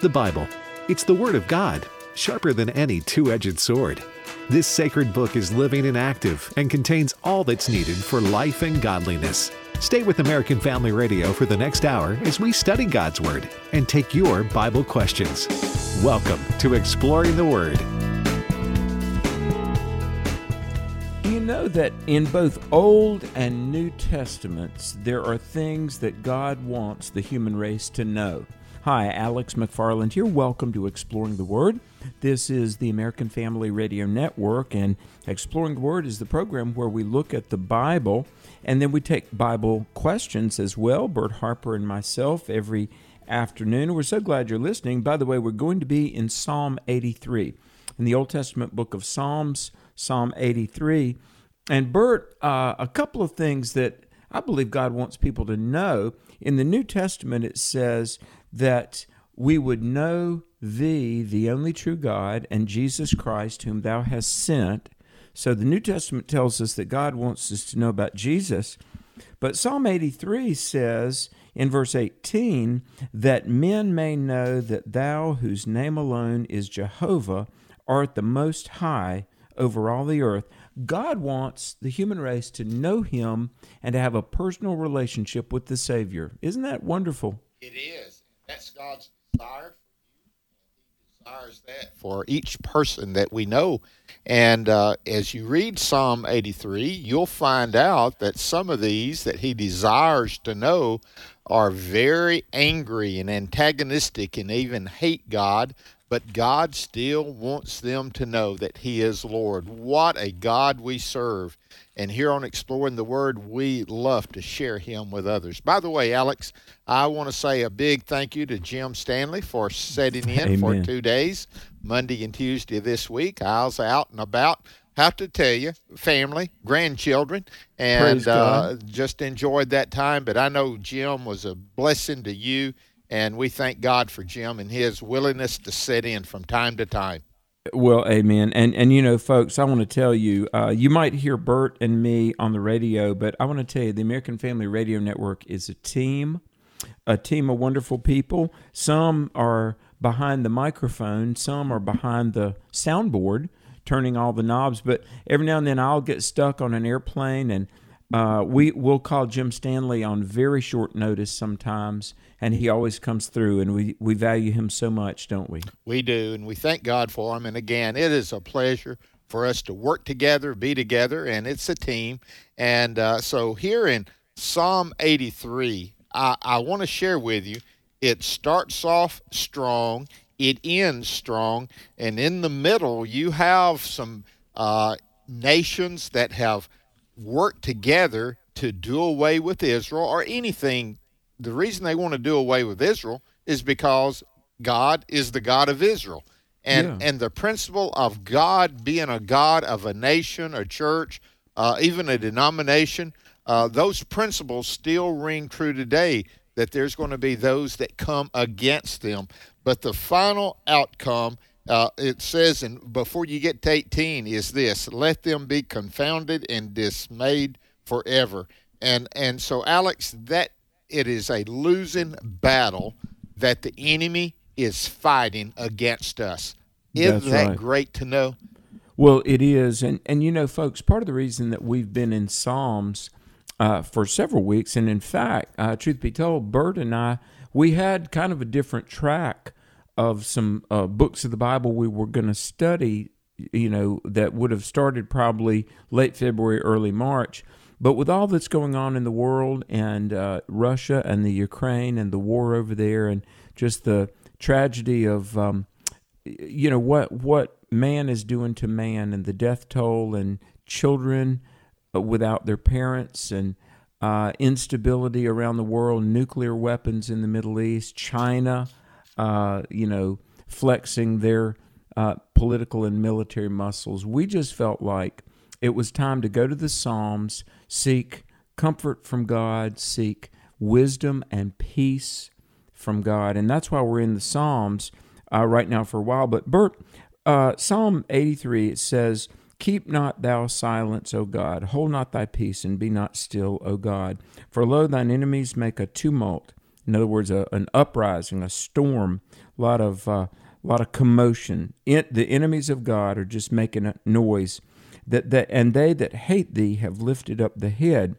The Bible. It's the Word of God, sharper than any two edged sword. This sacred book is living and active and contains all that's needed for life and godliness. Stay with American Family Radio for the next hour as we study God's Word and take your Bible questions. Welcome to Exploring the Word. You know that in both Old and New Testaments, there are things that God wants the human race to know? Hi, Alex McFarland here. Welcome to Exploring the Word. This is the American Family Radio Network, and Exploring the Word is the program where we look at the Bible and then we take Bible questions as well. Bert Harper and myself every afternoon. We're so glad you're listening. By the way, we're going to be in Psalm 83, in the Old Testament book of Psalms, Psalm 83. And Bert, uh, a couple of things that I believe God wants people to know. In the New Testament, it says that we would know thee, the only true God, and Jesus Christ, whom thou hast sent. So the New Testament tells us that God wants us to know about Jesus. But Psalm 83 says in verse 18 that men may know that thou, whose name alone is Jehovah, art the most high over all the earth. God wants the human race to know him and to have a personal relationship with the Savior. Isn't that wonderful? It is. That's God's desire for you, He desires that for each person that we know. And uh, as you read Psalm 83, you'll find out that some of these that He desires to know are very angry and antagonistic and even hate God, but God still wants them to know that He is Lord. What a God we serve. And here on Exploring the Word, we love to share Him with others. By the way, Alex, I want to say a big thank you to Jim Stanley for setting in Amen. for two days, Monday and Tuesday this week. I was out and about. Have to tell you, family, grandchildren, and uh, just enjoyed that time. But I know Jim was a blessing to you, and we thank God for Jim and his willingness to sit in from time to time. Well, amen. And and you know, folks, I want to tell you, uh, you might hear Bert and me on the radio, but I want to tell you, the American Family Radio Network is a team, a team of wonderful people. Some are behind the microphone, some are behind the soundboard, turning all the knobs. But every now and then, I'll get stuck on an airplane, and uh, we will call Jim Stanley on very short notice sometimes, and he always comes through, and we we value him so much, don't we? We do, and we thank God for him. And again, it is a pleasure for us to work together, be together, and it's a team. And uh, so here in Psalm 83, I, I want to share with you, it starts off strong, it ends strong, and in the middle, you have some uh, nations that have worked together to do away with Israel or anything. The reason they want to do away with Israel is because God is the God of Israel. And, Yeah. and the principle of God being a God of a nation, a church, uh, even a denomination, uh, those principles still ring true today that there's going to be those that come against them. But the final outcome, uh, it says, and before you get to 18, is this let them be confounded and dismayed forever. And, and so, Alex, that it is a losing battle that the enemy is fighting against us. Isn't That's that right. great to know? Well, it is, and and you know, folks, part of the reason that we've been in Psalms uh, for several weeks, and in fact, uh, truth be told, Bert and I, we had kind of a different track of some uh, books of the Bible we were going to study. You know, that would have started probably late February, early March. But with all that's going on in the world and uh, Russia and the Ukraine and the war over there, and just the tragedy of um, you know what what man is doing to man and the death toll and children uh, without their parents and uh, instability around the world, nuclear weapons in the Middle East, China, uh, you know, flexing their uh, political and military muscles. We just felt like it was time to go to the Psalms, seek comfort from God, seek wisdom and peace from God. And that's why we're in the Psalms uh, right now for a while. But Bert, uh, Psalm 83, it says, Keep not thou silence, O God. Hold not thy peace, and be not still, O God. For lo, thine enemies make a tumult In other words, a, an uprising, a storm, a lot of uh, a lot of commotion. In, the enemies of God are just making a noise. That, that and they that hate thee have lifted up the head.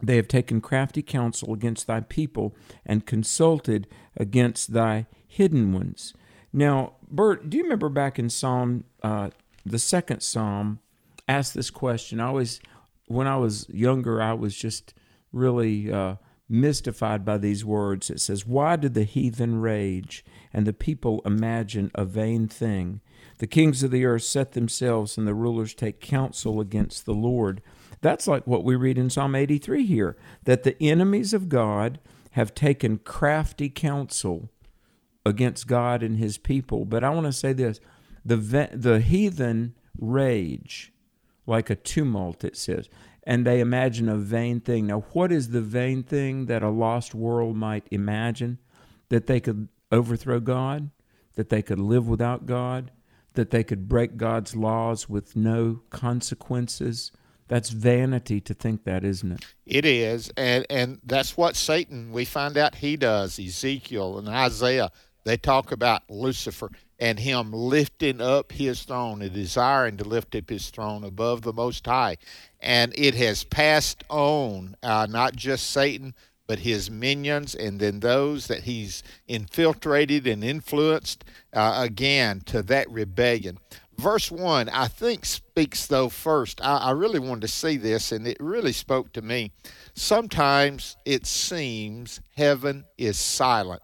They have taken crafty counsel against thy people and consulted against thy hidden ones. Now, Bert, do you remember back in Psalm, uh, the second Psalm, asked this question? I always, when I was younger, I was just really uh, mystified by these words. It says, Why did the heathen rage and the people imagine a vain thing? The kings of the earth set themselves, and the rulers take counsel against the Lord. That's like what we read in Psalm 83 here that the enemies of God have taken crafty counsel against God and his people. But I want to say this the, the heathen rage like a tumult, it says and they imagine a vain thing. Now, what is the vain thing that a lost world might imagine? That they could overthrow God, that they could live without God, that they could break God's laws with no consequences. That's vanity to think that, isn't it? It is, and and that's what Satan. We find out he does. Ezekiel and Isaiah they talk about Lucifer and him lifting up his throne and desiring to lift up his throne above the Most High. And it has passed on, uh, not just Satan, but his minions and then those that he's infiltrated and influenced uh, again to that rebellion. Verse 1, I think, speaks though first. I, I really wanted to see this, and it really spoke to me. Sometimes it seems heaven is silent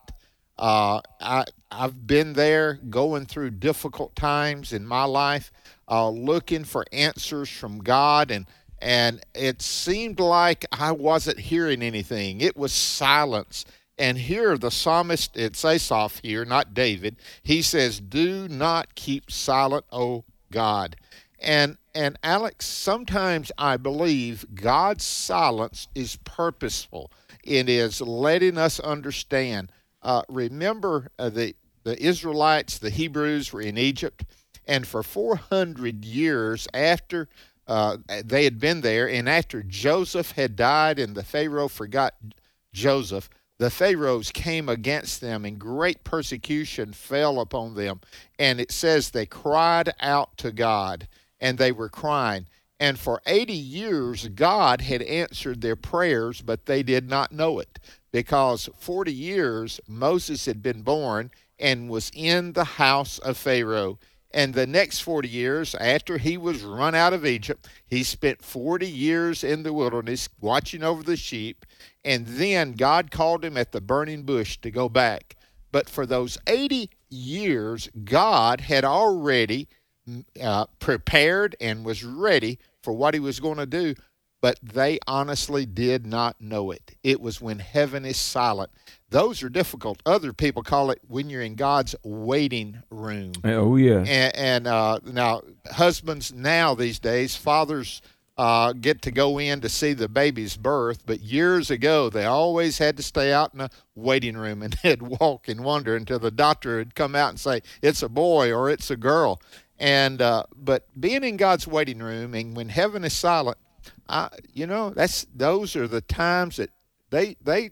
uh, I, I've been there going through difficult times in my life, uh, looking for answers from God, and and it seemed like I wasn't hearing anything. It was silence. And here the psalmist, it's Asaph here, not David. He says, "Do not keep silent, O God." And and Alex, sometimes I believe God's silence is purposeful. It is letting us understand uh, remember, uh, the, the Israelites, the Hebrews, were in Egypt, and for 400 years after uh, they had been there, and after Joseph had died and the Pharaoh forgot Joseph, the Pharaohs came against them, and great persecution fell upon them. And it says they cried out to God, and they were crying. And for 80 years, God had answered their prayers, but they did not know it because 40 years Moses had been born and was in the house of Pharaoh. And the next 40 years, after he was run out of Egypt, he spent 40 years in the wilderness watching over the sheep. And then God called him at the burning bush to go back. But for those 80 years, God had already uh, prepared and was ready for what he was going to do but they honestly did not know it. It was when heaven is silent. Those are difficult. Other people call it when you're in God's waiting room. Oh, yeah. And, and uh, now, husbands now these days, fathers uh, get to go in to see the baby's birth, but years ago, they always had to stay out in a waiting room and they'd walk and wonder until the doctor would come out and say, it's a boy or it's a girl. And uh, but being in God's waiting room and when heaven is silent, I, you know, that's those are the times that they they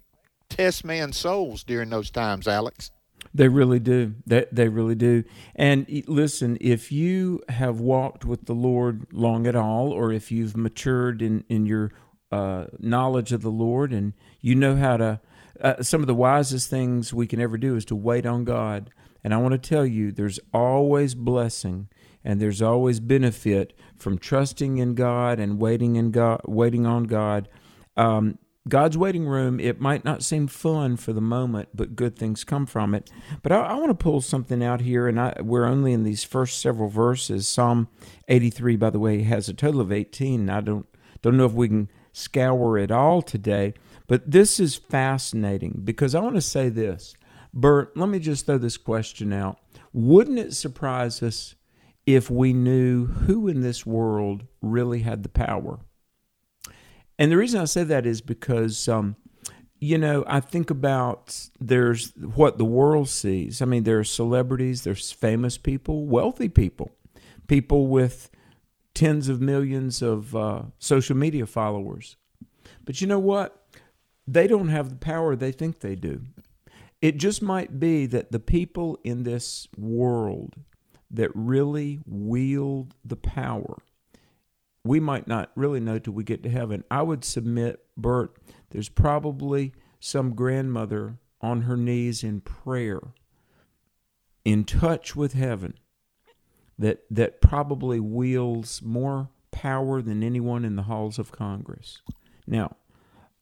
test man's souls during those times, Alex. They really do. They, they really do. And listen, if you have walked with the Lord long at all, or if you've matured in, in your uh, knowledge of the Lord and you know how to, uh, some of the wisest things we can ever do is to wait on God. And I want to tell you, there's always blessing and there's always benefit from trusting in God and waiting in God, waiting on God. Um, God's waiting room, it might not seem fun for the moment, but good things come from it. But I, I want to pull something out here, and I, we're only in these first several verses. Psalm 83, by the way, has a total of 18. I don't, don't know if we can scour it all today, but this is fascinating because I want to say this. Bert, let me just throw this question out. Wouldn't it surprise us if we knew who in this world really had the power. And the reason I say that is because, um, you know, I think about there's what the world sees. I mean, there are celebrities, there's famous people, wealthy people, people with tens of millions of uh, social media followers. But you know what? they don't have the power they think they do. It just might be that the people in this world that really wield the power, we might not really know till we get to heaven. I would submit, Bert, there's probably some grandmother on her knees in prayer, in touch with heaven, that, that probably wields more power than anyone in the halls of Congress. Now,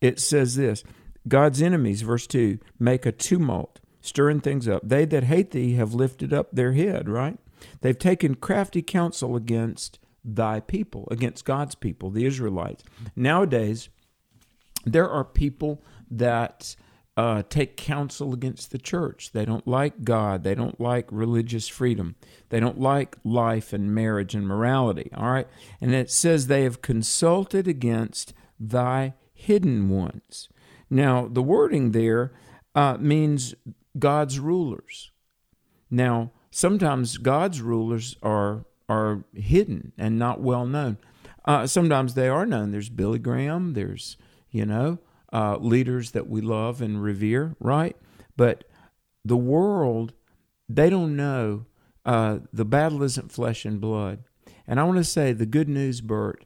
it says this God's enemies, verse 2, make a tumult, stirring things up. They that hate thee have lifted up their head, right? They've taken crafty counsel against thy people, against God's people, the Israelites. Nowadays, there are people that uh, take counsel against the church. They don't like God. They don't like religious freedom. They don't like life and marriage and morality. All right. And it says they have consulted against thy hidden ones. Now, the wording there uh, means God's rulers. Now, sometimes God's rulers are are hidden and not well known. Uh, sometimes they are known. There's Billy Graham. There's you know uh, leaders that we love and revere, right? But the world, they don't know. Uh, the battle isn't flesh and blood. And I want to say the good news, Bert,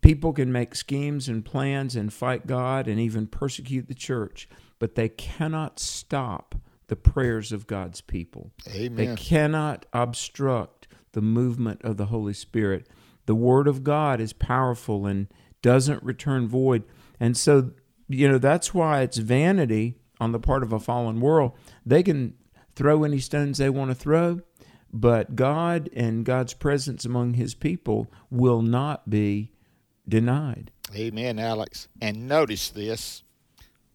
people can make schemes and plans and fight God and even persecute the church, but they cannot stop the prayers of God's people. Amen. They cannot obstruct the movement of the Holy Spirit. The Word of God is powerful and doesn't return void. And so, you know, that's why it's vanity on the part of a fallen world. They can throw any stones they want to throw, but God and God's presence among His people will not be denied. Amen, Alex. And notice this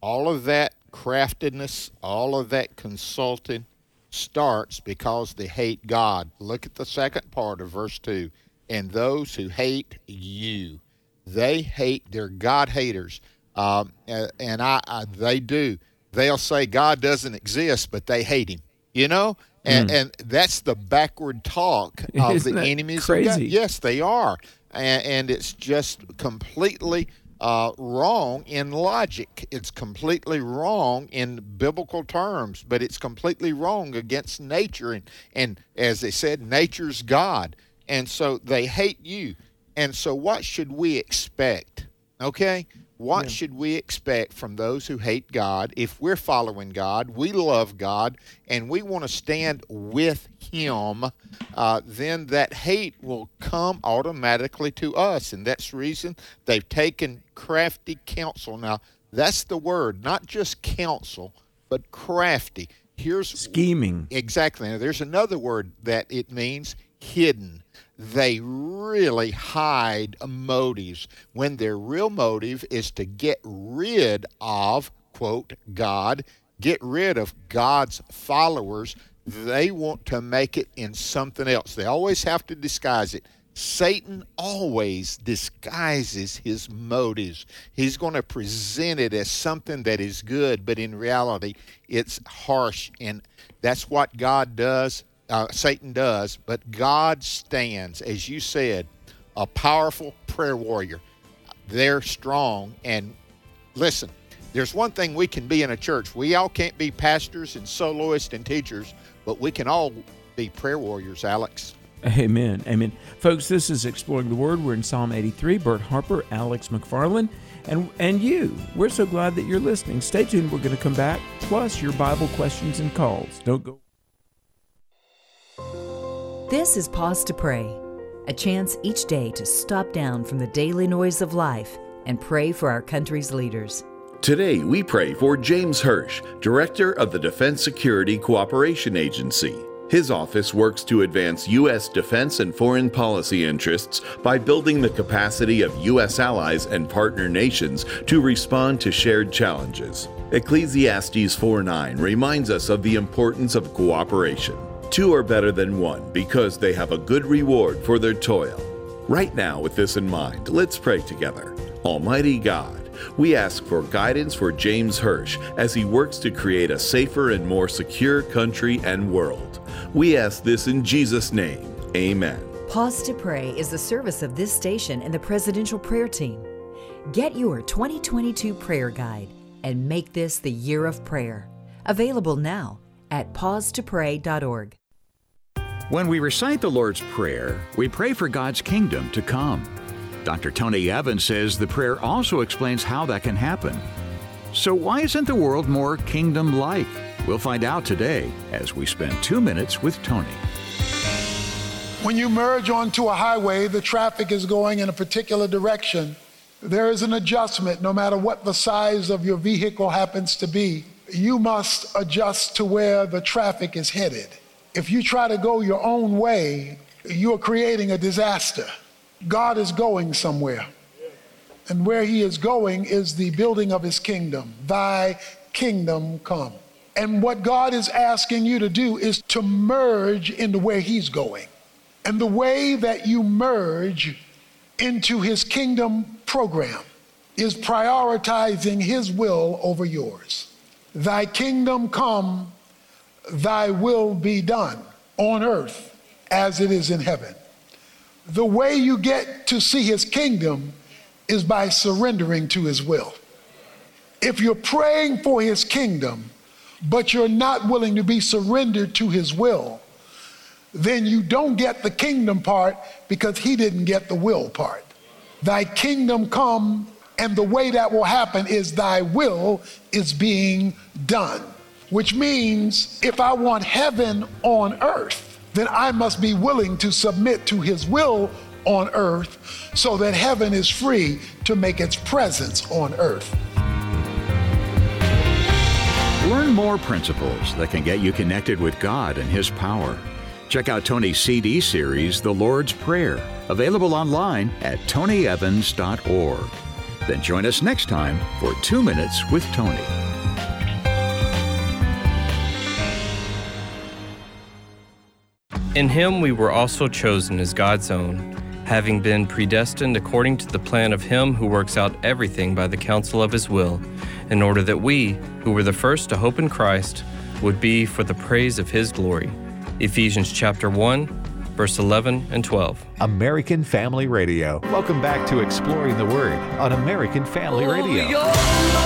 all of that craftedness, all of that consulting starts because they hate God. Look at the second part of verse 2. And those who hate you, they hate, they're God haters. Um, and I, I, they do. They'll say God doesn't exist, but they hate him. You know, and, mm. and that's the backward talk of Isn't the enemies. Crazy. Yes, they are and, and it's just completely uh, wrong in logic. It's completely wrong in biblical terms, but it's completely wrong against nature. And, and as they said, nature's God. And so they hate you. And so, what should we expect? Okay? What yeah. should we expect from those who hate God if we're following God, we love God, and we want to stand with Him? Uh, then that hate will come automatically to us. And that's the reason they've taken crafty counsel. Now, that's the word, not just counsel, but crafty. Here's scheming. Exactly. Now, there's another word that it means hidden they really hide motives when their real motive is to get rid of, quote, God, get rid of God's followers. They want to make it in something else. They always have to disguise it. Satan always disguises his motives. He's going to present it as something that is good, but in reality, it's harsh. And that's what God does uh, Satan does, but God stands, as you said, a powerful prayer warrior. They're strong. And listen, there's one thing we can be in a church. We all can't be pastors and soloists and teachers, but we can all be prayer warriors, Alex. Amen. Amen. Folks, this is Exploring the Word. We're in Psalm 83. Bert Harper, Alex McFarland, and, and you. We're so glad that you're listening. Stay tuned. We're going to come back, plus your Bible questions and calls. Don't go. This is Pause to Pray, a chance each day to stop down from the daily noise of life and pray for our country's leaders. Today, we pray for James Hursch, Director of the Defense Security Cooperation Agency. His office works to advance U.S. defense and foreign policy interests by building the capacity of U.S. allies and partner nations to respond to shared challenges. Ecclesiastes 4:9 reminds us of the importance of cooperation. Two are better than one because they have a good reward for their toil. Right now, with this in mind, let's pray together. Almighty God, we ask for guidance for James Hursch as he works to create a safer and more secure country and world. We ask this in Jesus' name. Amen. Pause to Pray is the service of this station and the Presidential Prayer Team. Get your 2022 prayer guide and make this the year of prayer. Available now at pausetopray.org. When we recite the Lord's Prayer, we pray for God's kingdom to come. Dr. Tony Evans says the prayer also explains how that can happen. So, why isn't the world more kingdom like? We'll find out today as we spend two minutes with Tony. When you merge onto a highway, the traffic is going in a particular direction. There is an adjustment no matter what the size of your vehicle happens to be. You must adjust to where the traffic is headed. If you try to go your own way, you're creating a disaster. God is going somewhere. And where he is going is the building of his kingdom. Thy kingdom come. And what God is asking you to do is to merge into where he's going. And the way that you merge into his kingdom program is prioritizing his will over yours. Thy kingdom come, thy will be done on earth as it is in heaven. The way you get to see his kingdom is by surrendering to his will. If you're praying for his kingdom, but you're not willing to be surrendered to his will, then you don't get the kingdom part because he didn't get the will part. Thy kingdom come, and the way that will happen is thy will is being done. Which means if I want heaven on earth, then I must be willing to submit to his will on earth so that heaven is free to make its presence on earth. Learn more principles that can get you connected with God and His power. Check out Tony's CD series, The Lord's Prayer, available online at tonyevans.org. Then join us next time for Two Minutes with Tony. In him we were also chosen as God's own, having been predestined according to the plan of him who works out everything by the counsel of his will, in order that we, who were the first to hope in Christ, would be for the praise of his glory. Ephesians chapter 1, verse 11 and 12. American Family Radio. Welcome back to Exploring the Word on American Family Radio. Oh,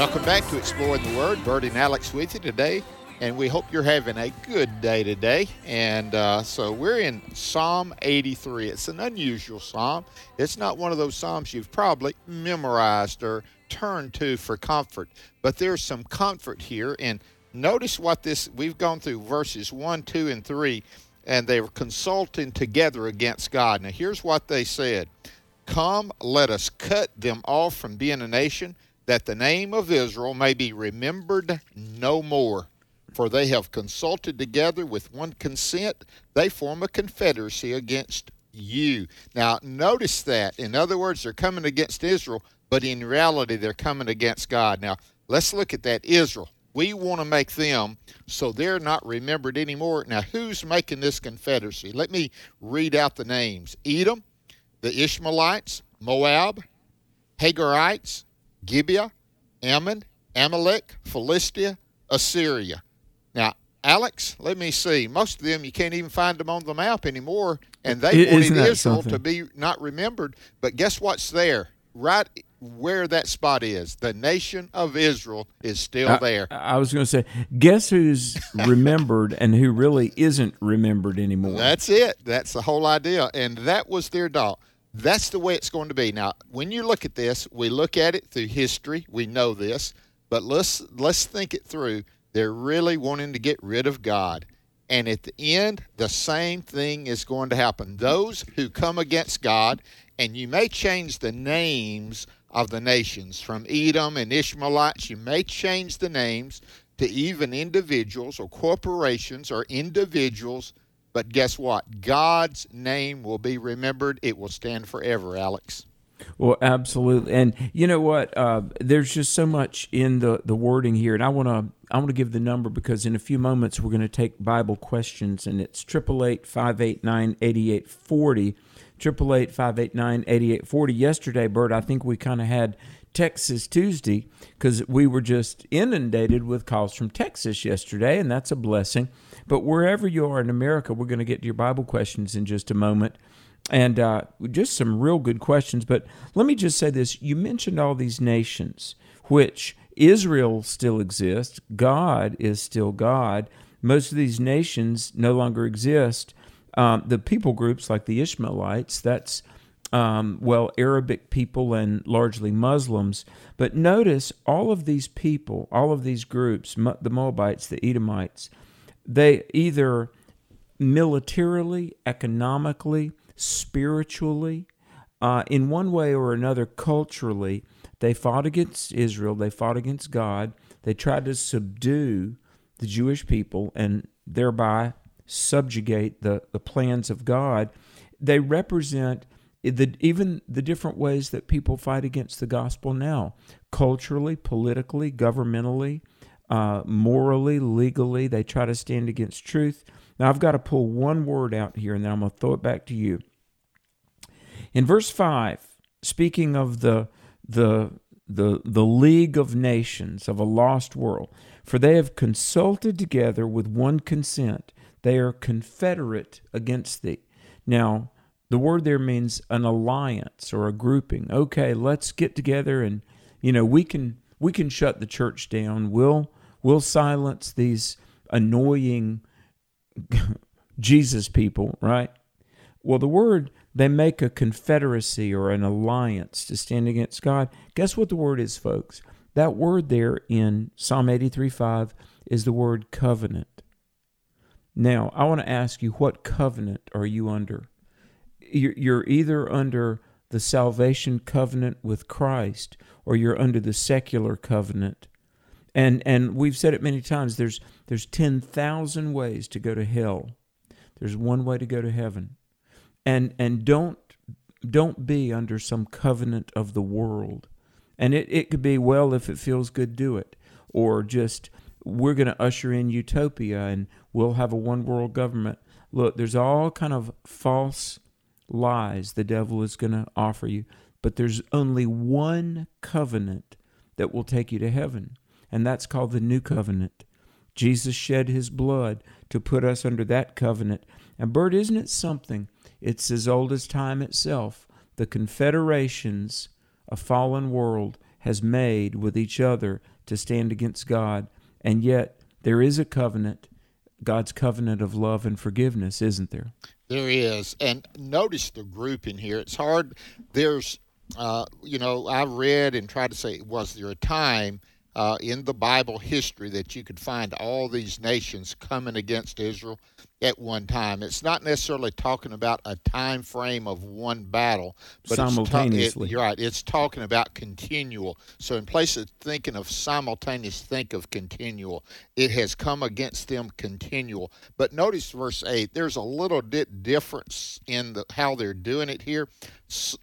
Welcome back to Exploring the Word. Bert and Alex with you today, and we hope you're having a good day today. And uh, so we're in Psalm 83. It's an unusual psalm. It's not one of those psalms you've probably memorized or turned to for comfort, but there's some comfort here. And notice what this, we've gone through verses 1, 2, and 3, and they were consulting together against God. Now, here's what they said Come, let us cut them off from being a nation that the name of Israel may be remembered no more. For they have consulted together with one consent, they form a confederacy against you. Now, notice that. In other words, they're coming against Israel, but in reality, they're coming against God. Now, let's look at that Israel. We want to make them so they're not remembered anymore. Now, who's making this confederacy? Let me read out the names Edom, the Ishmaelites, Moab, Hagarites, Gibeah, Ammon, Amalek, Philistia, Assyria. Now, Alex, let me see. Most of them you can't even find them on the map anymore, and they Isn't wanted Israel something? to be not remembered. But guess what's there? Right where that spot is, the nation of Israel is still there. I, I was going to say, guess who's remembered and who really isn't remembered anymore? That's it. That's the whole idea. And that was their dog. That's the way it's going to be. Now, when you look at this, we look at it through history. We know this, but let's let's think it through. They're really wanting to get rid of God. And at the end, the same thing is going to happen. Those who come against God, and you may change the names of the nations from Edom and Ishmaelites, you may change the names to even individuals or corporations or individuals but guess what? God's name will be remembered. It will stand forever, Alex. Well, absolutely, and you know what? Uh, there's just so much in the, the wording here, and I want to I want to give the number because in a few moments we're going to take Bible questions, and it's triple eight five eight nine eighty eight forty. 888 589 8840. Yesterday, Bert, I think we kind of had Texas Tuesday because we were just inundated with calls from Texas yesterday, and that's a blessing. But wherever you are in America, we're going to get to your Bible questions in just a moment. And uh, just some real good questions. But let me just say this you mentioned all these nations, which Israel still exists, God is still God. Most of these nations no longer exist. Um, the people groups like the Ishmaelites, that's um, well, Arabic people and largely Muslims. But notice all of these people, all of these groups, the Moabites, the Edomites, they either militarily, economically, spiritually, uh, in one way or another, culturally, they fought against Israel, they fought against God, they tried to subdue the Jewish people and thereby subjugate the, the plans of God. They represent the, even the different ways that people fight against the gospel now culturally, politically, governmentally, uh, morally, legally. They try to stand against truth. Now, I've got to pull one word out here and then I'm going to throw it back to you. In verse 5, speaking of the, the, the, the League of Nations of a lost world, for they have consulted together with one consent. They are confederate against thee. Now, the word there means an alliance or a grouping. Okay, let's get together and you know, we can we can shut the church down. We'll we'll silence these annoying Jesus people, right? Well, the word they make a confederacy or an alliance to stand against God. Guess what the word is, folks? That word there in Psalm 83 5 is the word covenant. Now, I want to ask you, what covenant are you under? you're either under the salvation covenant with Christ or you're under the secular covenant. And and we've said it many times there's there's 10,000 ways to go to hell. There's one way to go to heaven. And and don't don't be under some covenant of the world. And it, it could be, well, if it feels good, do it. Or just, we're going to usher in utopia and we'll have a one world government. Look, there's all kind of false lies the devil is going to offer you, but there's only one covenant that will take you to heaven, and that's called the new covenant. Jesus shed his blood to put us under that covenant. And, Bert, isn't it something? It's as old as time itself. The confederations a fallen world has made with each other to stand against God, and yet there is a covenant, God's covenant of love and forgiveness, isn't there? There is, and notice the group in here. It's hard. There's, uh, you know, I read and tried to say, was there a time uh, in the Bible history that you could find all these nations coming against Israel at one time. It's not necessarily talking about a time frame of one battle, but simultaneously. Ta- it, you're right. It's talking about continual. So in place of thinking of simultaneous, think of continual. It has come against them continual. But notice verse eight. There's a little bit difference in the, how they're doing it here.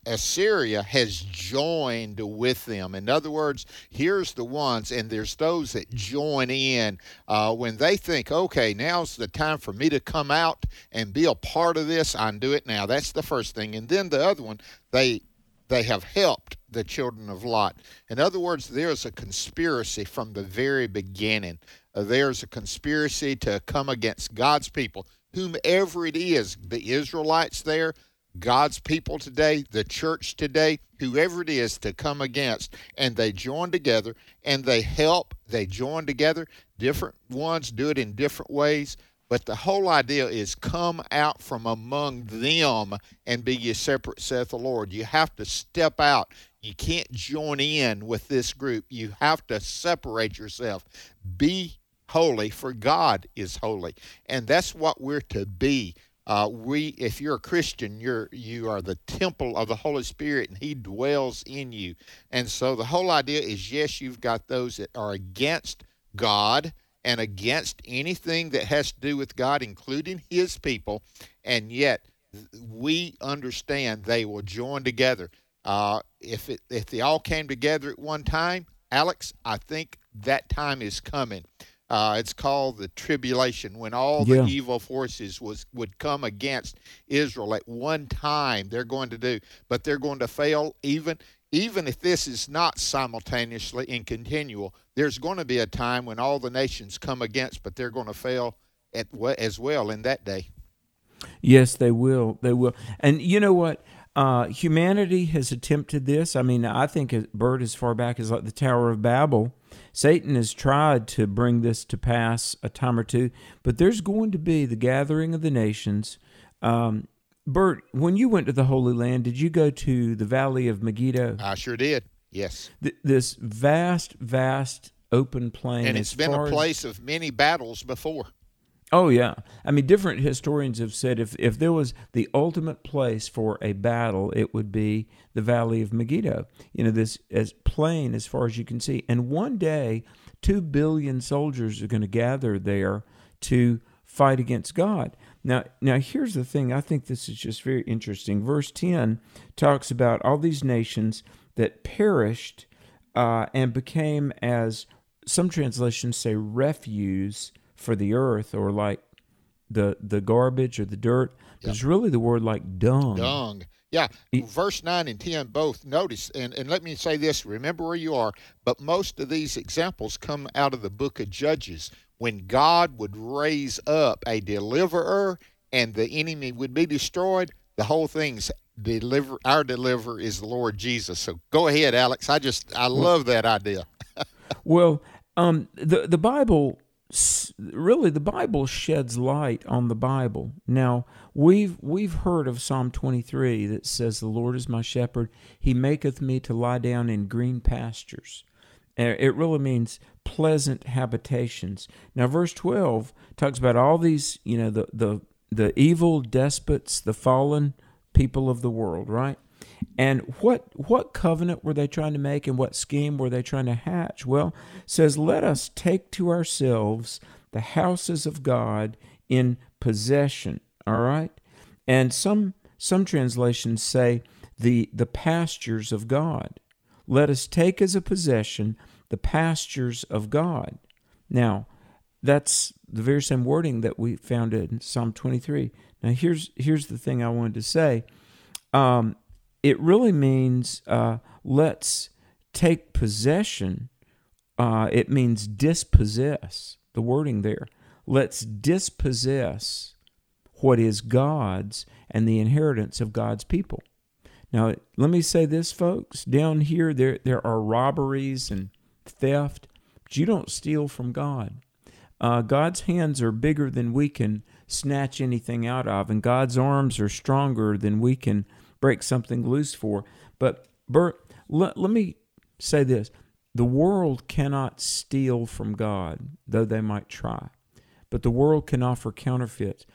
Assyria has joined with them. In other words, here's the ones, and there's those that join in uh, when they think, okay, now's the time for me to come out and be a part of this, I do it now. That's the first thing. And then the other one, they they have helped the children of Lot. In other words, there's a conspiracy from the very beginning. Uh, there's a conspiracy to come against God's people, whomever it is, the Israelites there, God's people today, the church today, whoever it is to come against. And they join together and they help, they join together. Different ones do it in different ways. But the whole idea is come out from among them and be ye separate, saith the Lord. You have to step out. You can't join in with this group. You have to separate yourself. Be holy, for God is holy. And that's what we're to be. Uh, we, if you're a Christian, you're you are the temple of the Holy Spirit, and He dwells in you. And so the whole idea is, yes, you've got those that are against God, and against anything that has to do with God, including His people, and yet we understand they will join together. Uh, if it, if they all came together at one time, Alex, I think that time is coming. Uh, it's called the tribulation when all Yeah. the evil forces was would come against Israel at one time. They're going to do, but they're going to fail even even if this is not simultaneously and continual. There's going to be a time when all the nations come against, but they're going to fail at as well in that day. Yes, they will. They will. And you know what? Uh, humanity has attempted this. I mean, I think Bert, as far back as like the Tower of Babel, Satan has tried to bring this to pass a time or two. But there's going to be the gathering of the nations. Um, Bert, when you went to the Holy Land, did you go to the Valley of Megiddo? I sure did. Yes. Th- this vast, vast open plain. And it's been a place of many battles before. Oh yeah, I mean, different historians have said if if there was the ultimate place for a battle, it would be the Valley of Megiddo. You know, this as plain as far as you can see. And one day, two billion soldiers are going to gather there to fight against God. Now, now here's the thing. I think this is just very interesting. Verse ten talks about all these nations that perished uh, and became as some translations say refuse for the earth or like the the garbage or the dirt but it's really the word like dung Dung. Yeah. Verse 9 and 10 both notice, and, and let me say this remember where you are, but most of these examples come out of the book of Judges when God would raise up a deliverer and the enemy would be destroyed. The whole thing's deliver our deliverer is the Lord Jesus. So go ahead, Alex. I just I love that idea. well um the the bible really the bible sheds light on the bible. Now we've we've heard of psalm 23 that says the lord is my shepherd. He maketh me to lie down in green pastures. It really means pleasant habitations. Now verse 12 talks about all these you know the the the evil despots the fallen people of the world right and what what covenant were they trying to make and what scheme were they trying to hatch? Well, says let us take to ourselves the houses of God in possession, all right? And some some translations say the the pastures of God. Let us take as a possession the pastures of God. Now, that's the very same wording that we found in Psalm 23. Now, here's here's the thing I wanted to say. Um, it really means uh, let's take possession. Uh, it means dispossess. The wording there. Let's dispossess what is God's and the inheritance of God's people. Now, let me say this, folks. Down here, there there are robberies and theft, but you don't steal from God. Uh, God's hands are bigger than we can snatch anything out of, and God's arms are stronger than we can break something loose for. But Bert, let, let me say this: the world cannot steal from God, though they might try. But the world can offer counterfeits,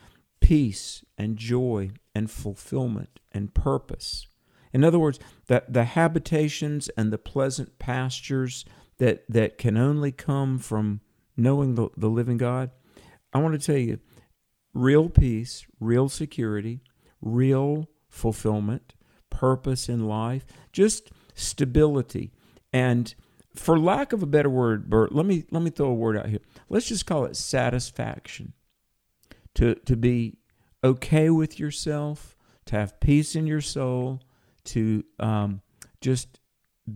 peace and joy and fulfillment and purpose. In other words, the, the habitations and the pleasant pastures that, that can only come from knowing the, the living God, I want to tell you real peace, real security, real fulfillment, purpose in life, just stability. And for lack of a better word, Bert, let me let me throw a word out here. Let's just call it satisfaction. To to be okay with yourself, to have peace in your soul, to um, just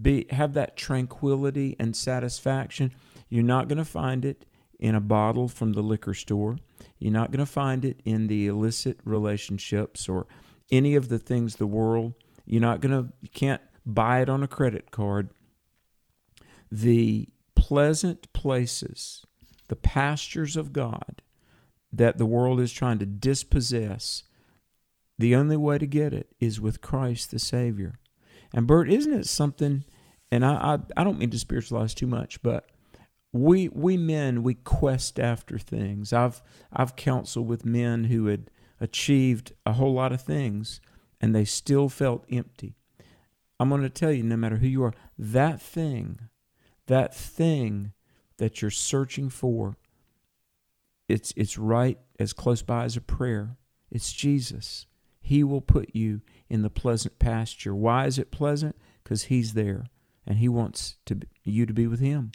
be have that tranquility and satisfaction. You're not going to find it in a bottle from the liquor store. You're not going to find it in the illicit relationships or any of the things the world. You're not going to. You can't buy it on a credit card. The pleasant places, the pastures of God that the world is trying to dispossess, the only way to get it is with Christ the Savior. And Bert, isn't it something? And I, I, I don't mean to spiritualize too much, but we we men we quest after things. I've I've counseled with men who had achieved a whole lot of things, and they still felt empty. I'm going to tell you, no matter who you are, that thing, that thing that you're searching for, it's it's right as close by as a prayer. It's Jesus. He will put you in the pleasant pasture. Why is it pleasant? Because He's there, and He wants to you to be with Him.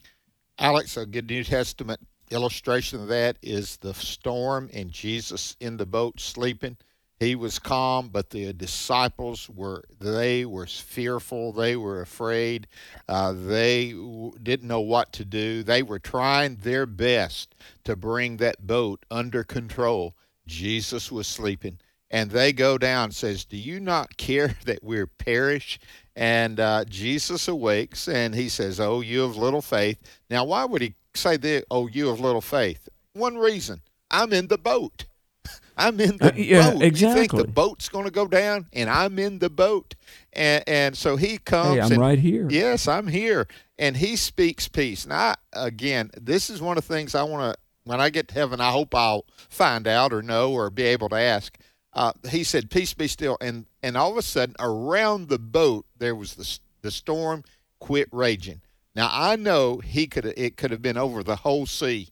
Alex, a good New Testament illustration of that is the storm and Jesus in the boat sleeping. He was calm, but the disciples were they were fearful. They were afraid. Uh, they w- didn't know what to do. They were trying their best to bring that boat under control. Jesus was sleeping, and they go down. Says, "Do you not care that we're perish?" And uh, Jesus awakes, and he says, "Oh, you of little faith." Now, why would he say that? Oh, you of little faith. One reason: I'm in the boat. I'm in the Uh, yeah, boat. exactly. You think the boat's going to go down, and I'm in the boat, and and so he comes. Hey, I'm and- right here. Yes, I'm here, and he speaks peace. Now, I, again, this is one of the things I want to. When I get to heaven, I hope I'll find out or know or be able to ask. Uh, he said, "Peace be still," and and all of a sudden, around the boat, there was the the storm quit raging. Now I know he could it could have been over the whole sea,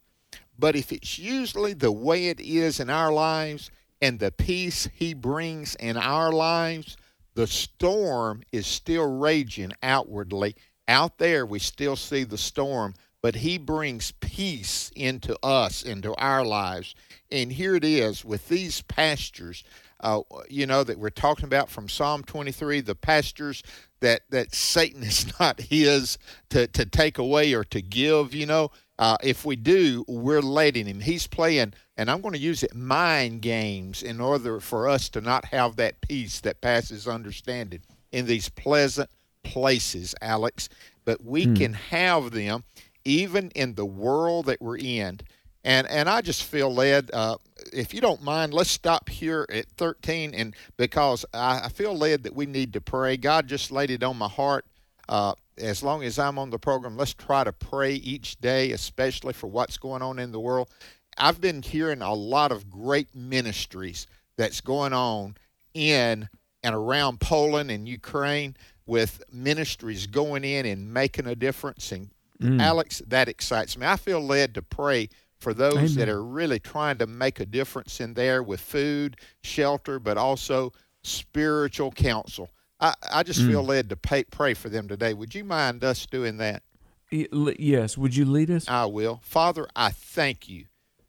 but if it's usually the way it is in our lives and the peace he brings in our lives, the storm is still raging outwardly. Out there, we still see the storm, but he brings peace into us, into our lives. And here it is with these pastures, uh, you know, that we're talking about from Psalm 23, the pastures that, that Satan is not his to, to take away or to give, you know. Uh, if we do, we're letting him. He's playing, and I'm going to use it, mind games in order for us to not have that peace that passes understanding in these pleasant places, Alex. But we can have them even in the world that we're in. And and I just feel led. Uh, if you don't mind, let's stop here at 13, and because I, I feel led that we need to pray. God just laid it on my heart. Uh, as long as I'm on the program, let's try to pray each day, especially for what's going on in the world. I've been hearing a lot of great ministries that's going on in and around Poland and Ukraine with ministries going in and making a difference. And Mm. Alex, that excites me. I feel led to pray for those that are really trying to make a difference in there with food, shelter, but also spiritual counsel. I, I just feel mm. led to pay, pray for them today. Would you mind us doing that? Yes. Would you lead us? I will. Father, I thank you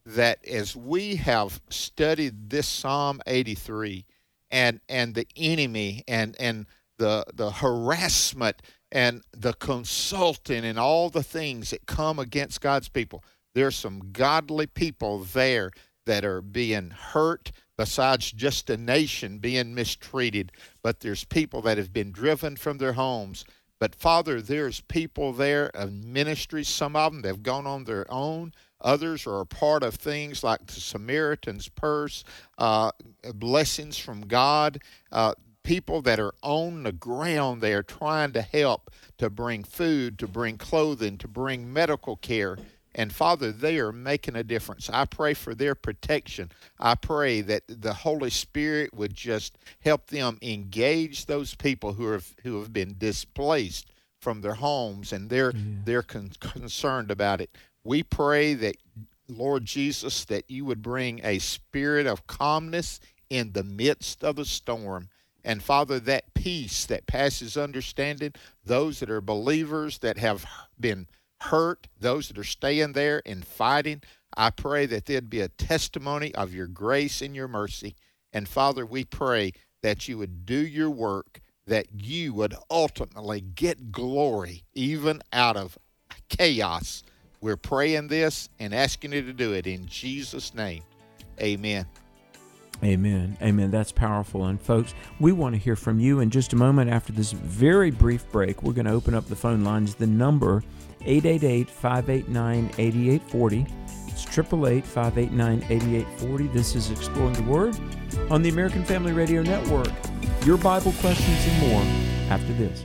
that as we have studied this Psalm 83 and and the enemy and and the the harassment and the consulting and all the things that come against God's people, there's some godly people there that are being hurt besides just a nation being mistreated, but there's people that have been driven from their homes. But Father, there's people there of ministries. Some of them they've gone on their own. Others are a part of things like the Samaritan's Purse, uh, blessings from God. Uh, people that are on the ground there trying to help to bring food, to bring clothing, to bring medical care. And Father, they are making a difference. I pray for their protection. I pray that the Holy Spirit would just help them engage those people who have who have been displaced from their homes and they're they're con- concerned about it. We pray that Lord Jesus that you would bring a spirit of calmness in the midst of the storm. And Father, that peace that passes understanding, those that are believers that have been hurt, those that are staying there and fighting, I pray that there'd be a testimony of your grace and your mercy. And Father, we pray that you would do your work, that you would ultimately get glory even out of chaos. We're praying this and asking you to do it in Jesus' name. Amen. Amen. Amen. That's powerful. And folks, we want to hear from you in just a moment after this very brief break. We're going to open up the phone lines. The number 888-589-8840. It's 888-589-8840. This is Exploring the Word on the American Family Radio Network. Your Bible questions and more after this.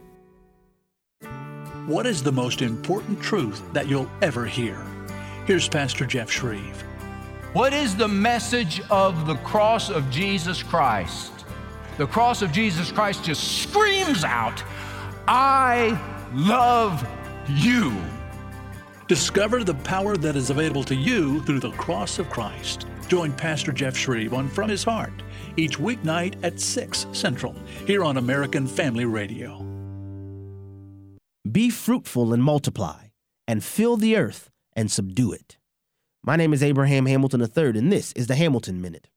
What is the most important truth that you'll ever hear? Here's Pastor Jeff Shreve. What is the message of the cross of Jesus Christ? The cross of Jesus Christ just screams out, I love you. Discover the power that is available to you through the cross of Christ. Join Pastor Jeff Shreve on From His Heart each weeknight at 6 Central here on American Family Radio. Be fruitful and multiply, and fill the earth and subdue it. My name is Abraham Hamilton III, and this is the Hamilton Minute.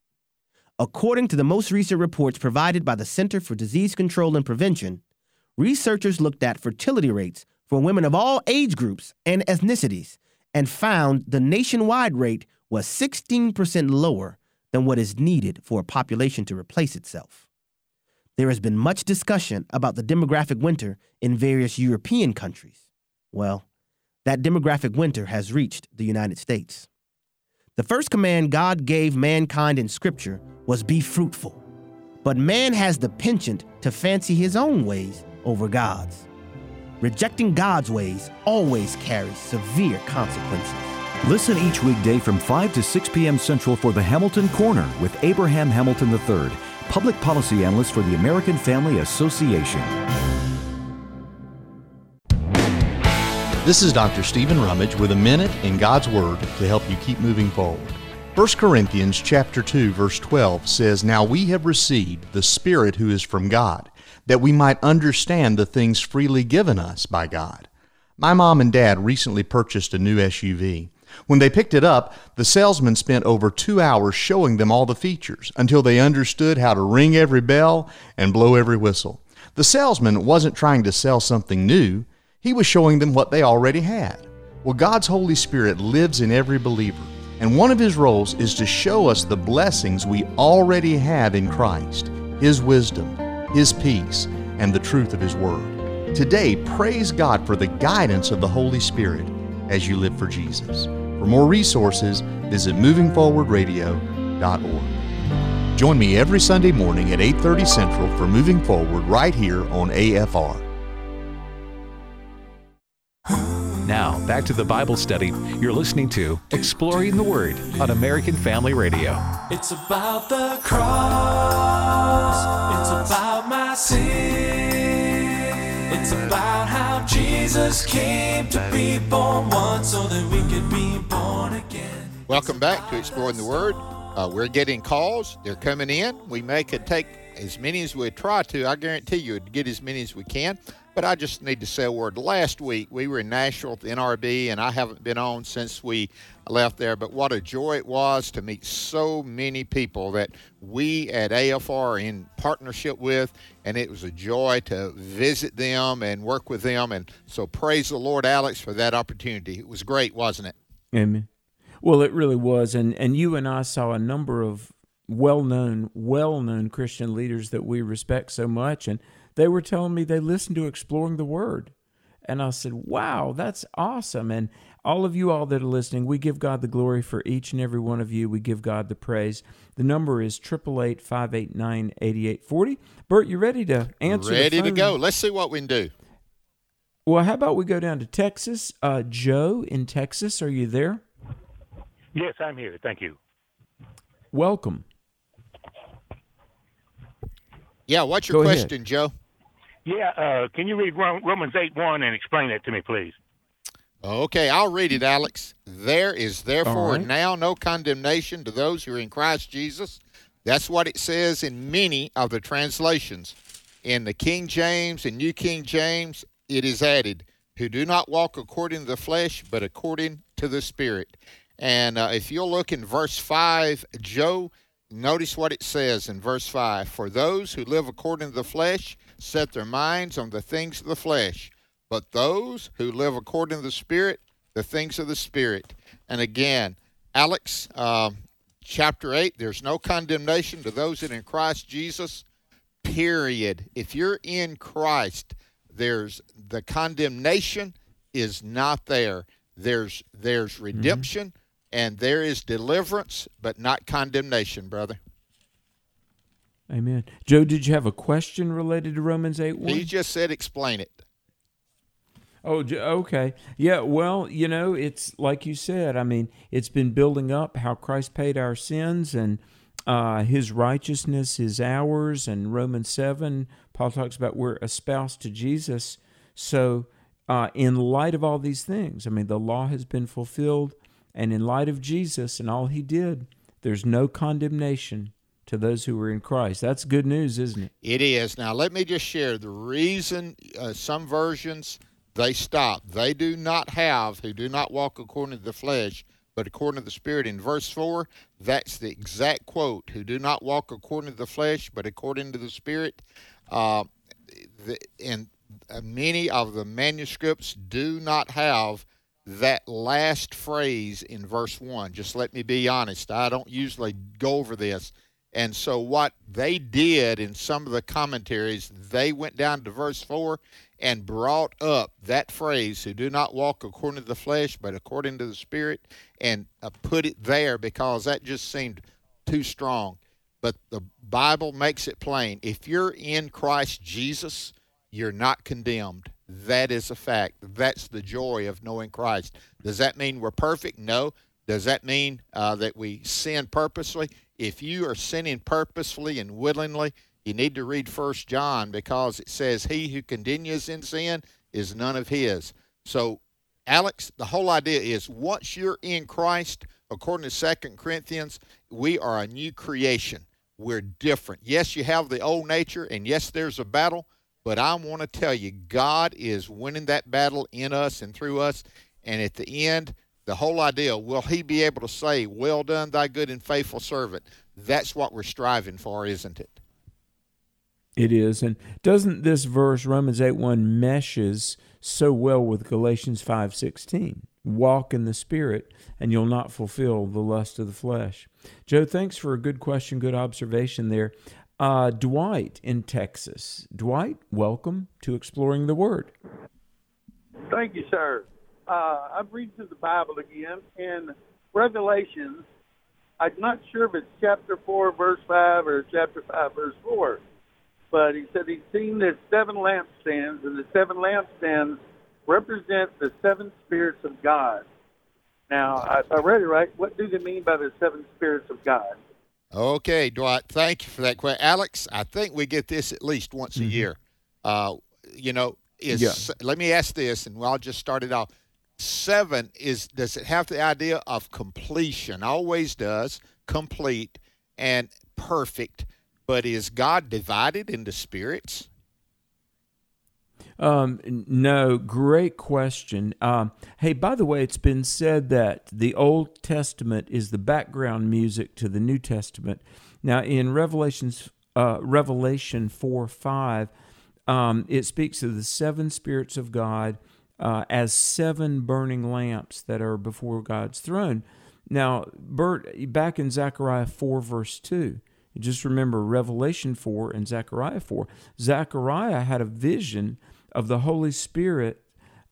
According to the most recent reports provided by the Center for Disease Control and Prevention, researchers looked at fertility rates for women of all age groups and ethnicities and found the nationwide rate was 16% lower than what is needed for a population to replace itself. There has been much discussion about the demographic winter in various European countries. Well, that demographic winter has reached the United States. The first command God gave mankind in Scripture was be fruitful. But man has the penchant to fancy his own ways over God's. Rejecting God's ways always carries severe consequences. Listen each weekday from 5 to 6 p.m. Central for the Hamilton Corner with Abraham Hamilton III, public policy analyst for the American Family Association. This is Dr. Stephen Rummage with a minute in God's Word to help you keep moving forward. 1 Corinthians chapter 2 verse 12 says, "Now we have received the Spirit who is from God, that we might understand the things freely given us by God." My mom and dad recently purchased a new SUV. When they picked it up, the salesman spent over two hours showing them all the features until they understood how to ring every bell and blow every whistle. The salesman wasn't trying to sell something new, he was showing them what they already had. Well, God's Holy Spirit lives in every believer, and one of his roles is to show us the blessings we already have in Christ His wisdom, His peace, and the truth of His Word. Today, praise God for the guidance of the Holy Spirit as you live for Jesus. For more resources, visit movingforwardradio.org. Join me every Sunday morning at 8:30 Central for Moving Forward right here on AFR. Now, back to the Bible study. You're listening to Exploring the Word on American Family Radio. It's about the cross. It's about my sin. It's about how Jesus came to be born once so that we could be born again. Welcome back to Exploring the Word. Uh, we're getting calls. They're coming in. We may could take as many as we try to. I guarantee you would get as many as we can. But I just need to say a word. Last week we were in Nashville at the NRB, and I haven't been on since we left there. But what a joy it was to meet so many people that we at AFR are in partnership with, and it was a joy to visit them and work with them. And so praise the Lord, Alex, for that opportunity. It was great, wasn't it? Amen. Well, it really was, and and you and I saw a number of well-known, well-known Christian leaders that we respect so much, and they were telling me they listened to Exploring the Word. And I said, wow, that's awesome. And all of you all that are listening, we give God the glory for each and every one of you. We give God the praise. The number is 888 589 8840. Bert, you ready to answer? Ready to go. Let's see what we can do. Well, how about we go down to Texas? Uh, Joe in Texas, are you there? Yes, I'm here. Thank you. Welcome. Yeah, what's your Go ahead. question, Joe? Yeah, uh, can you read Romans 8 1 and explain that to me, please? Okay, I'll read it, Alex. There is therefore right. now no condemnation to those who are in Christ Jesus. That's what it says in many of the translations. In the King James and New King James, it is added, who do not walk according to the flesh, but according to the Spirit. And uh, if you'll look in verse 5, Joe, notice what it says in verse 5 For those who live according to the flesh set their minds on the things of the flesh, but those who live according to the Spirit, the things of the Spirit. And again, Alex, um, chapter 8, there's no condemnation to those that are in Christ Jesus, period. If you're in Christ, there's the condemnation is not there. There's there's redemption and there is deliverance, but not condemnation, brother. Amen. Joe, did you have a question related to Romans 8 1? He just said explain it. Oh, okay. Yeah, well, you know, it's like you said. I mean, it's been building up how Christ paid our sins and uh, his righteousness is ours. And Romans 7, Paul talks about we're espoused to Jesus. So, uh, in light of all these things, I mean, the law has been fulfilled. And in light of Jesus and all he did, there's no condemnation to those who are in Christ. That's good news, isn't it? It is. Now, let me just share the reason uh, some versions they stop. They do not have, who do not walk according to the flesh, but according to the Spirit. In verse 4, that's the exact quote who do not walk according to the flesh, but according to the Spirit. Uh, the, and uh, many of the manuscripts do not have that last phrase in verse 1. Just let me be honest. I don't usually go over this. And so, what they did in some of the commentaries, they went down to verse 4 and brought up that phrase, who do not walk according to the flesh, but according to the Spirit, and uh, put it there because that just seemed too strong. But the Bible makes it plain. If you're in Christ Jesus, you're not condemned. That is a fact. That's the joy of knowing Christ. Does that mean we're perfect? No. Does that mean uh, that we sin purposely? If you are sinning purposefully and willingly, you need to read First John because it says, "He who continues in sin is none of his." So, Alex, the whole idea is once you're in Christ, according to Second Corinthians, we are a new creation. We're different. Yes, you have the old nature, and yes, there's a battle, but I want to tell you, God is winning that battle in us and through us. And at the end, the whole idea will He be able to say, Well done, thy good and faithful servant? That's what we're striving for, isn't it? It is. And doesn't this verse, Romans 8 1, meshes so well with Galatians five sixteen? Walk in the Spirit, and you'll not fulfill the lust of the flesh. Joe, thanks for a good question, good observation there. Uh, Dwight in Texas. Dwight, welcome to Exploring the Word. Thank you, sir. Uh, I'm reading through the Bible again in Revelations. I'm not sure if it's chapter 4, verse 5, or chapter 5, verse 4. But he said he's seen the seven lampstands, and the seven lampstands represent the seven spirits of God. Now, I, I read it right. What do they mean by the seven spirits of God? Okay, Dwight, thank you for that question. Alex, I think we get this at least once mm-hmm. a year. Uh, you know, is yeah. let me ask this, and I'll just start it off. Seven is does it have the idea of completion? Always does complete and perfect. But is God divided into spirits? Um, no, great question. Um, hey, by the way, it's been said that the Old Testament is the background music to the New Testament. Now, in Revelations, uh, Revelation four five, um, it speaks of the seven spirits of God uh, as seven burning lamps that are before God's throne. Now, Bert, back in Zechariah four verse two. Just remember Revelation 4 and Zechariah 4. Zechariah had a vision of the Holy Spirit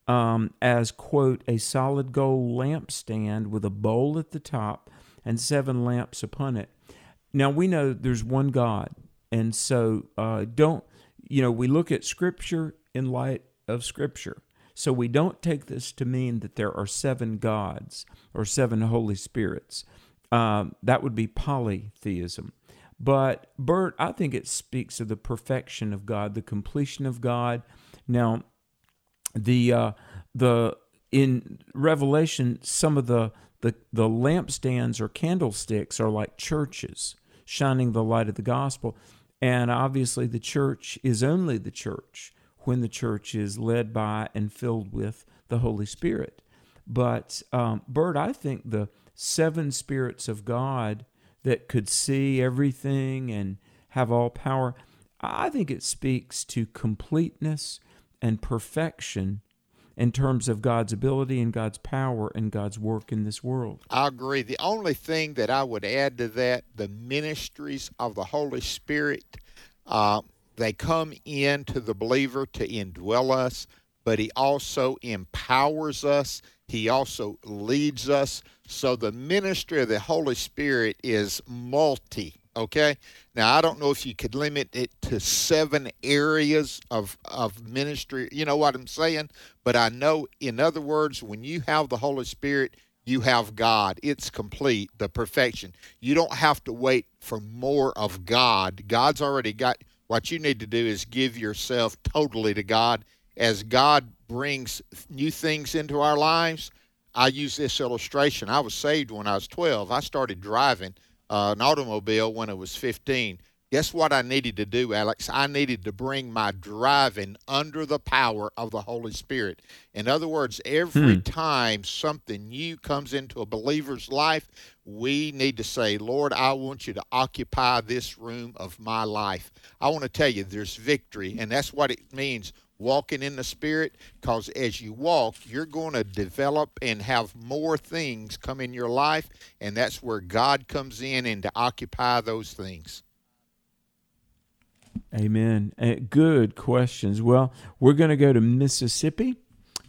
um, as, quote, a solid gold lampstand with a bowl at the top and seven lamps upon it. Now, we know there's one God. And so uh, don't, you know, we look at Scripture in light of Scripture. So we don't take this to mean that there are seven gods or seven Holy Spirits. Um, that would be polytheism. But Bert, I think it speaks of the perfection of God, the completion of God, now, the uh, the in Revelation, some of the, the the lampstands or candlesticks are like churches shining the light of the gospel, and obviously the church is only the church when the church is led by and filled with the Holy Spirit. But um, Bert, I think the seven spirits of God that could see everything and have all power, I think it speaks to completeness and perfection in terms of God's ability and God's power and God's work in this world. I agree. The only thing that I would add to that, the ministries of the Holy Spirit, uh, they come into the believer to indwell us, but He also empowers us. He also leads us. So the ministry of the Holy Spirit is multi Okay. Now I don't know if you could limit it to seven areas of of ministry. You know what I'm saying? But I know, in other words, when you have the Holy Spirit, you have God. It's complete, the perfection. You don't have to wait for more of God. God's already got. What you need to do is give yourself totally to God. As God brings new things into our lives, I use this illustration. I was saved when I was 12. I started driving uh, an automobile when I was 15. Guess what I needed to do, Alex? I needed to bring my driving under the power of the Holy Spirit. In other words, every Hmm. time something new comes into a believer's life, we need to say, Lord, I want you to occupy this room of my life. I want to tell you, there's victory, and that's what it means walking in the Spirit, because as you walk, you're going to develop and have more things come in your life, and that's where God comes in and to occupy those things. Amen. Uh, good questions. Well, we're going to go to Mississippi,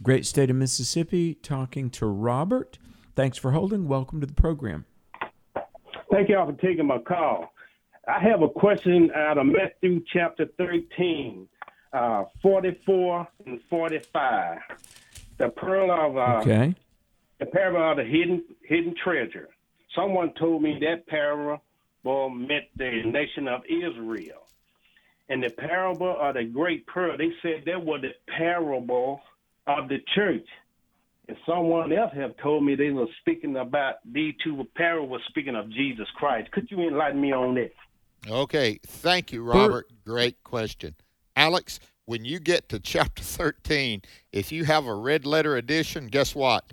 great state of Mississippi, talking to Robert. Thanks for holding. Welcome to the program. Thank y'all for taking my call. I have a question out of Matthew chapter 13, uh, 44 and 45. The pearl of uh, Okay. the parable of the hidden hidden treasure. Someone told me that parable meant the nation of Israel. And the parable of the great pearl, they said that was the parable of the church. And someone else have told me they were speaking about these two parables speaking of Jesus Christ. Could you enlighten me on that? Okay, thank you, Robert. Great question. Alex, when you get to chapter 13, if you have a red letter edition, guess what?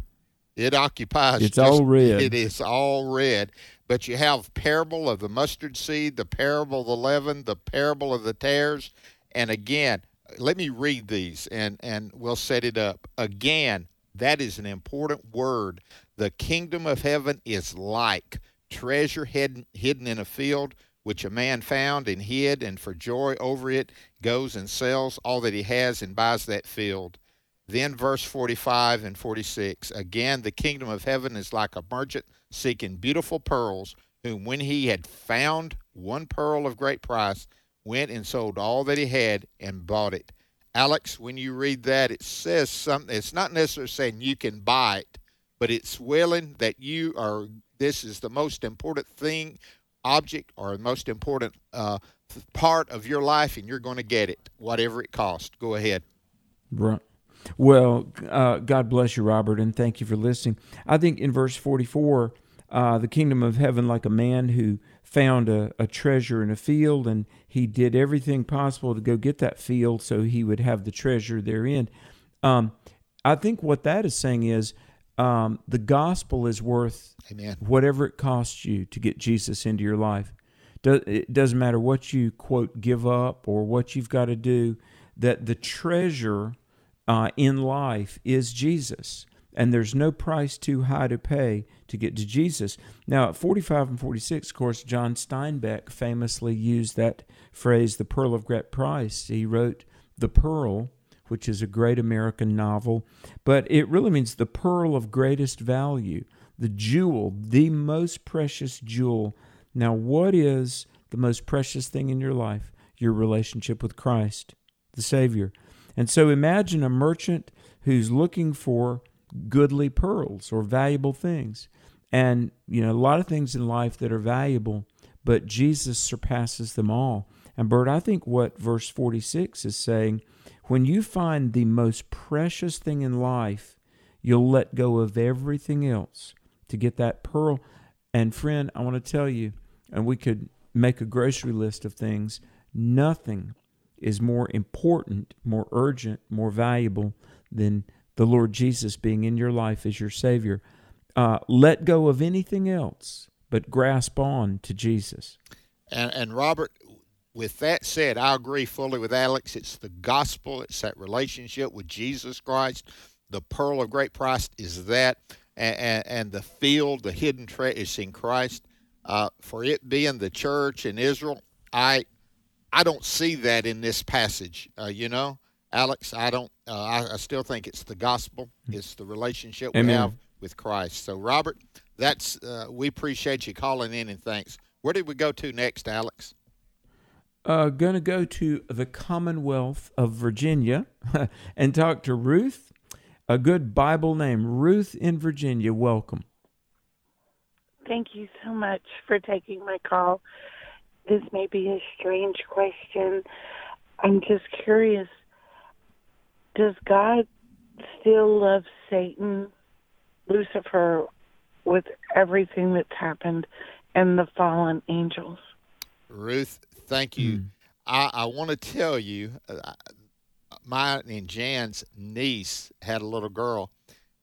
It occupies. It's all red. It is all red. But you have parable of the mustard seed, the parable of the leaven, the parable of the tares, and again, let me read these, and and we'll set it up. Again, that is an important word. The kingdom of heaven is like treasure hidden hidden in a field which a man found and hid, and for joy over it goes and sells all that he has and buys that field. Then verse 45 and 46. Again, the kingdom of heaven is like a merchant seeking beautiful pearls, whom when he had found one pearl of great price, went and sold all that he had and bought it. Alex, when you read that, it says something. It's not necessarily saying you can buy it, but it's willing that you are, this is the most important thing, object, or the most important uh, part of your life, and you're going to get it, whatever it costs. Go ahead. Right. Well, uh, God bless you, Robert, and thank you for listening. I think in verse 44, uh, the kingdom of heaven, like a man who found a, a treasure in a field, and he did everything possible to go get that field so he would have the treasure therein. Um, I think what that is saying is um, the gospel is worth Amen. whatever it costs you to get Jesus into your life. Do, it doesn't matter what you, quote, give up or what you've got to do, that the treasure uh, in life is Jesus. And there's no price too high to pay to get to Jesus. Now, at 45 and 46, of course, John Steinbeck famously used that phrase, the pearl of great price. He wrote The Pearl, which is a great American novel, but it really means the pearl of greatest value, the jewel, the most precious jewel. Now, what is the most precious thing in your life? Your relationship with Christ, the Savior. And so imagine a merchant who's looking for goodly pearls or valuable things. And, you know, a lot of things in life that are valuable, but Jesus surpasses them all. And, Bert, I think what verse 46 is saying when you find the most precious thing in life, you'll let go of everything else to get that pearl. And, friend, I want to tell you, and we could make a grocery list of things, nothing is more important, more urgent, more valuable than the Lord Jesus being in your life as your Savior. Uh, let go of anything else, but grasp on to Jesus. And, and Robert, with that said, I agree fully with Alex. It's the gospel, it's that relationship with Jesus Christ. The pearl of great price is that, and, and, and the field, the hidden treasure is in Christ. Uh, for it being the church in Israel, I I don't see that in this passage. Uh, you know, Alex, I don't. Uh, I, I still think it's the gospel. It's the relationship we have with Christ. So, Robert, that's uh, we appreciate you calling in and thanks. Where did we go to next, Alex? Uh, going to go to the Commonwealth of Virginia and talk to Ruth, a good Bible name, Ruth in Virginia. Welcome. Thank you so much for taking my call. This may be a strange question. I'm just curious does God still love Satan, Lucifer, with everything that's happened, and the fallen angels? Ruth, thank you. Mm. I, I want to tell you, uh, my and Jan's niece had a little girl,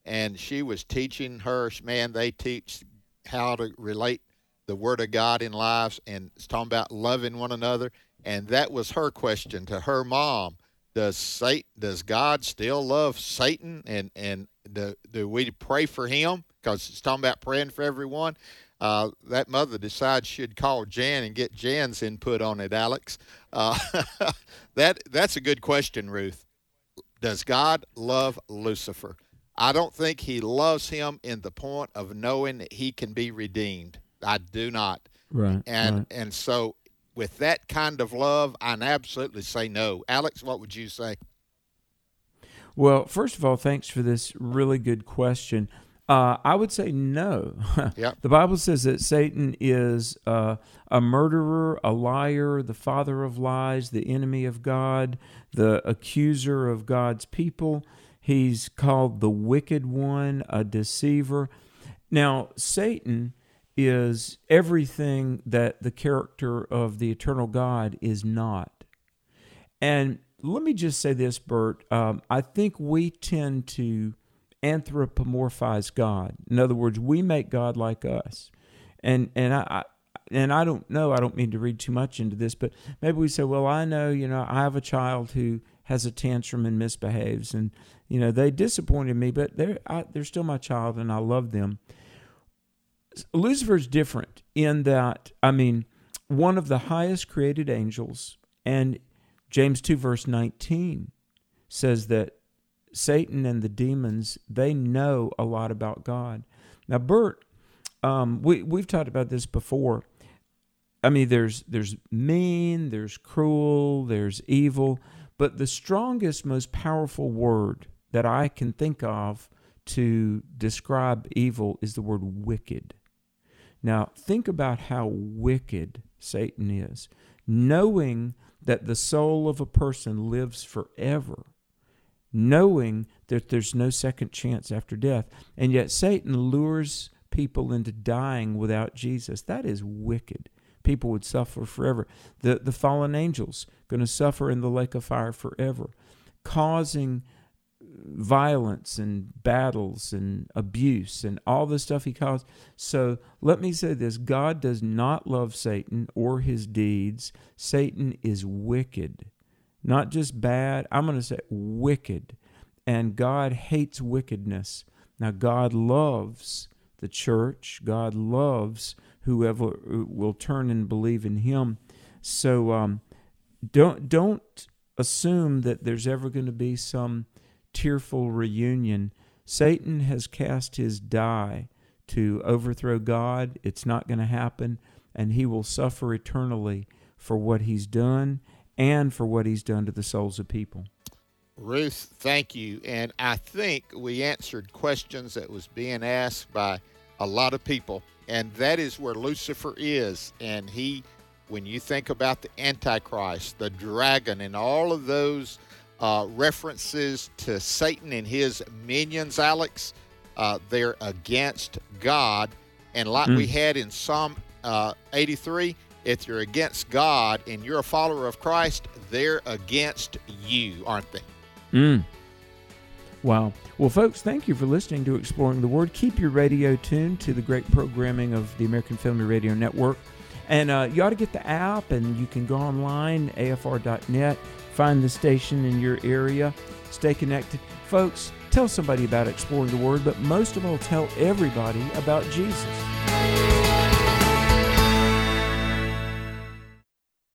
and she was teaching her. Man, they teach how to relate the Word of God in lives, and it's talking about loving one another. And that was her question to her mom: Does Satan, does God still love Satan? And and do, do we pray for him? Because it's talking about praying for everyone. Uh, that mother decides she'd call Jan and get Jan's input on it, Alex. Uh, that that's a good question, Ruth. Does God love Lucifer? I don't think he loves him in the point of knowing that he can be redeemed. I do not. Right. And right. and so with that kind of love, I absolutely say no. Alex, what would you say? Well, first of all, thanks for this really good question. Uh, I would say no. Yep. the Bible says that Satan is uh, a murderer, a liar, the father of lies, the enemy of God, the accuser of God's people. He's called the wicked one, a deceiver. Now, Satan is everything that the character of the eternal God is not. And let me just say this, Bert. Um, I think we tend to anthropomorphize God. In other words, we make God like us. And and I, and I don't know, I don't mean to read too much into this, but maybe we say, well, I know, you know, I have a child who has a tantrum and misbehaves, and you know, they disappointed me, but they're I, they're still my child, and I love them. Lucifer's different in that, I mean, one of the highest created angels, and James two verse nineteen says that Satan and the demons, they know a lot about God. Now, Bert, um, we we've talked about this before. I mean, there's there's mean, there's cruel, there's evil, but the strongest, most powerful word that I can think of to describe evil is the word wicked. Now, think about how wicked Satan is, knowing that the soul of a person lives forever knowing that there's no second chance after death. And yet Satan lures people into dying without Jesus. That is wicked. People would suffer forever. The, the fallen angels going to suffer in the lake of fire forever, causing violence and battles and abuse and all the stuff he caused. So let me say this God does not love Satan or his deeds. Satan is wicked not just bad, I'm going to say wicked. And God hates wickedness. Now, God loves the church, God loves whoever uh, will turn and believe in Him. So um, don't, don't assume that there's ever going to be some tearful reunion. Satan has cast his die to overthrow God. It's not going to happen, and he will suffer eternally for what he's done and for what he's done to the souls of people. Ruth, thank you. And I think we answered questions that was being asked by a lot of people. And that is where Lucifer is. And he, when you think about the Antichrist, the dragon, and all of those uh, references to Satan and his minions, Alex, uh, they're against God. And like mm. we had in Psalm uh, 83, if you're against God and you're a follower of Christ, they're against you, aren't they? Mm. Wow. Well, folks, thank you for listening to Exploring the Word. Keep your radio tuned to the great programming of the American Family Radio Network. And uh, you ought to get the app, and you can go online, afr.net, find the station in your area, stay connected. Folks, tell somebody about Exploring the Word, but most of all, tell everybody about Jesus.